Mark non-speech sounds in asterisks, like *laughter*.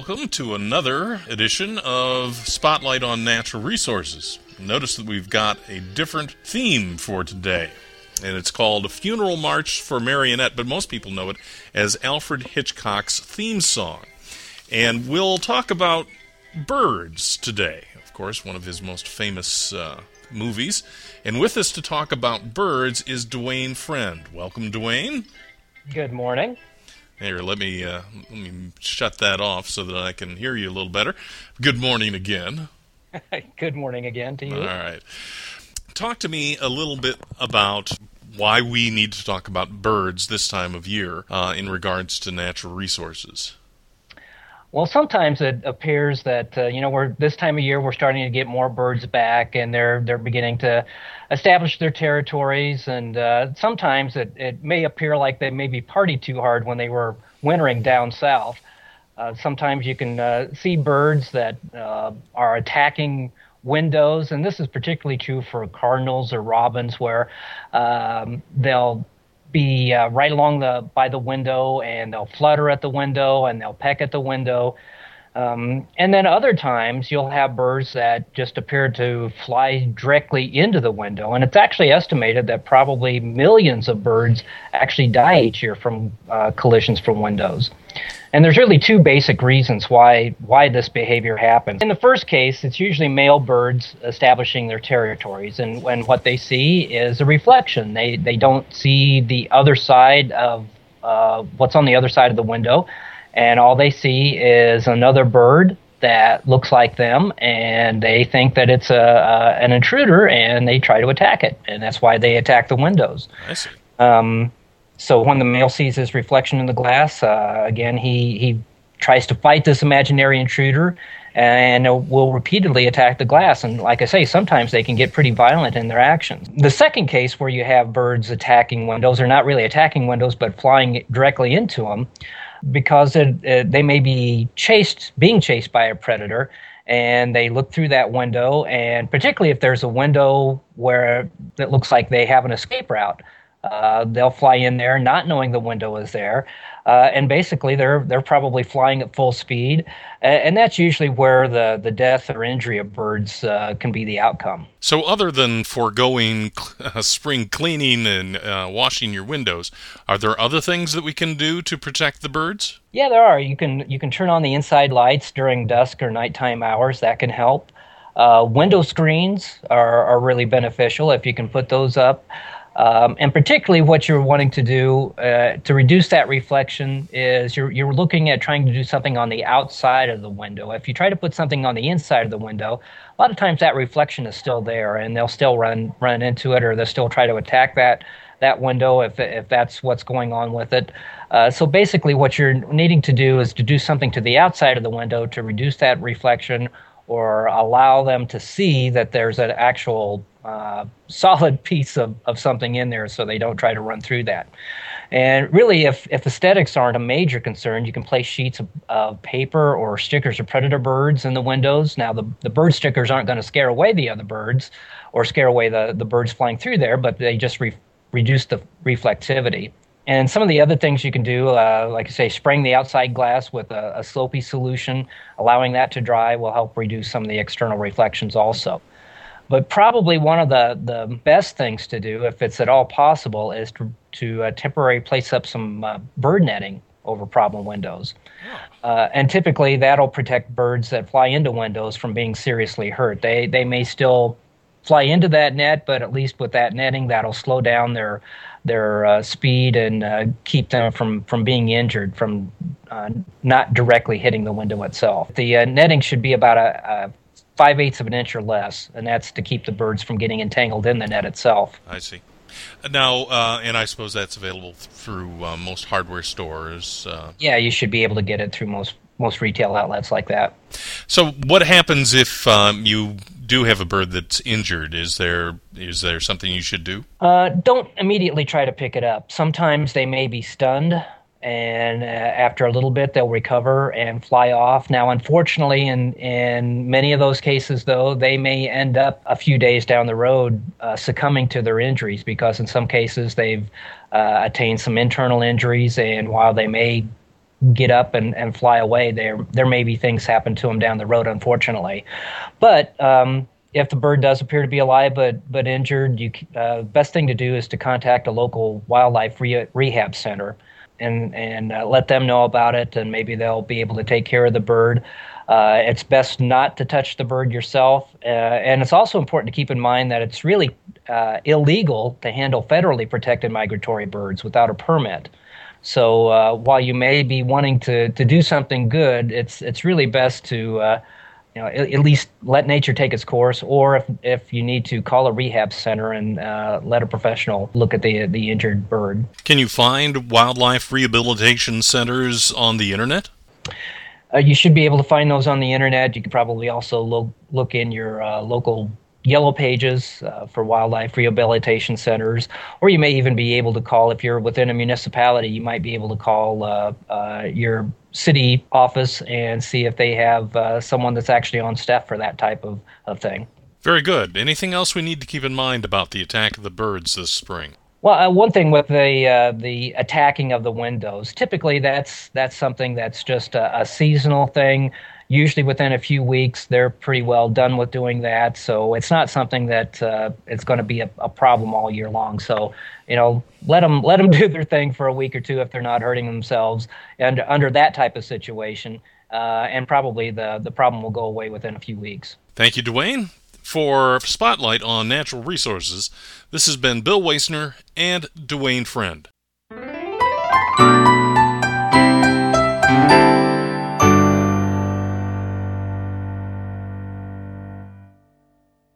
welcome to another edition of Spotlight on Natural Resources. Notice that we've got a different theme for today, and it's called A Funeral March for Marionette, but most people know it as Alfred Hitchcock's theme song. And we'll talk about birds today, of course, one of his most famous uh, movies. And with us to talk about birds is Duane Friend. Welcome, Duane. Good morning. Here, let me uh, let me shut that off so that I can hear you a little better. Good morning again. *laughs* Good morning again to you. All right. Talk to me a little bit about why we need to talk about birds this time of year uh, in regards to natural resources. Well, sometimes it appears that uh, you know we're this time of year we're starting to get more birds back, and they're they're beginning to establish their territories. And uh, sometimes it, it may appear like they maybe partied too hard when they were wintering down south. Uh, sometimes you can uh, see birds that uh, are attacking windows, and this is particularly true for cardinals or robins, where um, they'll be uh, right along the by the window and they'll flutter at the window and they'll peck at the window. Um, and then other times you'll have birds that just appear to fly directly into the window. And it's actually estimated that probably millions of birds actually die each year from uh, collisions from windows. And there's really two basic reasons why why this behavior happens. In the first case, it's usually male birds establishing their territories, and when what they see is a reflection. They they don't see the other side of uh, what's on the other side of the window, and all they see is another bird that looks like them, and they think that it's a, a an intruder, and they try to attack it, and that's why they attack the windows. I see. Um, so when the male sees his reflection in the glass, uh, again he he tries to fight this imaginary intruder and will repeatedly attack the glass. And like I say, sometimes they can get pretty violent in their actions. The second case where you have birds attacking windows, or not really attacking windows, but flying directly into them, because it, it, they may be chased, being chased by a predator, and they look through that window, and particularly if there's a window where it looks like they have an escape route uh, they'll fly in there not knowing the window is there, uh, and basically they're they're probably flying at full speed, and that's usually where the the death or injury of birds uh, can be the outcome. So, other than foregoing *laughs* spring cleaning and uh, washing your windows, are there other things that we can do to protect the birds? Yeah, there are. You can you can turn on the inside lights during dusk or nighttime hours. That can help. Uh, window screens are, are really beneficial if you can put those up. Um, and particularly, what you're wanting to do uh, to reduce that reflection is you're, you're looking at trying to do something on the outside of the window. If you try to put something on the inside of the window, a lot of times that reflection is still there, and they'll still run run into it, or they'll still try to attack that that window if if that's what's going on with it. Uh, so basically, what you're needing to do is to do something to the outside of the window to reduce that reflection, or allow them to see that there's an actual uh, solid *laughs* piece of, of something in there so they don't try to run through that. And really, if, if aesthetics aren't a major concern, you can place sheets of, of paper or stickers of predator birds in the windows. Now, the, the bird stickers aren't going to scare away the other birds or scare away the, the birds flying through there, but they just re- reduce the reflectivity. And some of the other things you can do, uh, like I say, spraying the outside glass with a, a soapy solution, allowing that to dry will help reduce some of the external reflections also. But probably one of the, the best things to do, if it's at all possible, is to, to uh, temporarily place up some uh, bird netting over problem windows. Uh, and typically that'll protect birds that fly into windows from being seriously hurt. They, they may still fly into that net, but at least with that netting, that'll slow down their their uh, speed and uh, keep them from, from being injured from uh, not directly hitting the window itself. The uh, netting should be about a, a five eighths of an inch or less, and that's to keep the birds from getting entangled in the net itself. I see. Now, uh, and I suppose that's available through uh, most hardware stores. Uh. Yeah, you should be able to get it through most most retail outlets like that. So, what happens if um, you do have a bird that's injured? Is there is there something you should do? Uh, don't immediately try to pick it up. Sometimes they may be stunned and uh, after a little bit they'll recover and fly off now unfortunately in in many of those cases though they may end up a few days down the road uh, succumbing to their injuries because in some cases they've uh, attained some internal injuries and while they may get up and, and fly away. There there may be things happen to them down the road, unfortunately. But um, if the bird does appear to be alive but but injured, you uh, best thing to do is to contact a local wildlife re- rehab center and and uh, let them know about it, and maybe they'll be able to take care of the bird. Uh, it's best not to touch the bird yourself, uh, and it's also important to keep in mind that it's really uh, illegal to handle federally protected migratory birds without a permit. So uh, while you may be wanting to, to do something good, it's it's really best to uh, you know at, at, least let nature take its course, or if if you need to, call a rehab center and uh, let a professional look at the the injured bird. Can you find wildlife rehabilitation centers on the internet? Uh, you should be able to find those on the internet. You could probably also lo- look in your uh, local yellow pages uh, for wildlife rehabilitation centers, or you may even be able to call if you're within a municipality. You might be able to call uh, uh, your city office and see if they have uh, someone that's actually on staff for that type of, of thing. Very good. Anything else we need to keep in mind about the attack of the birds this spring? Well, uh, one thing with the uh, the attacking of the windows, typically that's that's something that's just a, a, seasonal thing. Usually, within a few weeks, they're pretty well done with doing that. So it's not something that uh, it's going to be a, a, problem all year long. So you know, let them let them *laughs* do their thing for a week or two if they're not hurting themselves. And under that type of situation, uh, and probably the the problem will go away within a few weeks. Thank you, Duane. For Spotlight on Natural Resources, this has been Bill Wasner and Duane Friend.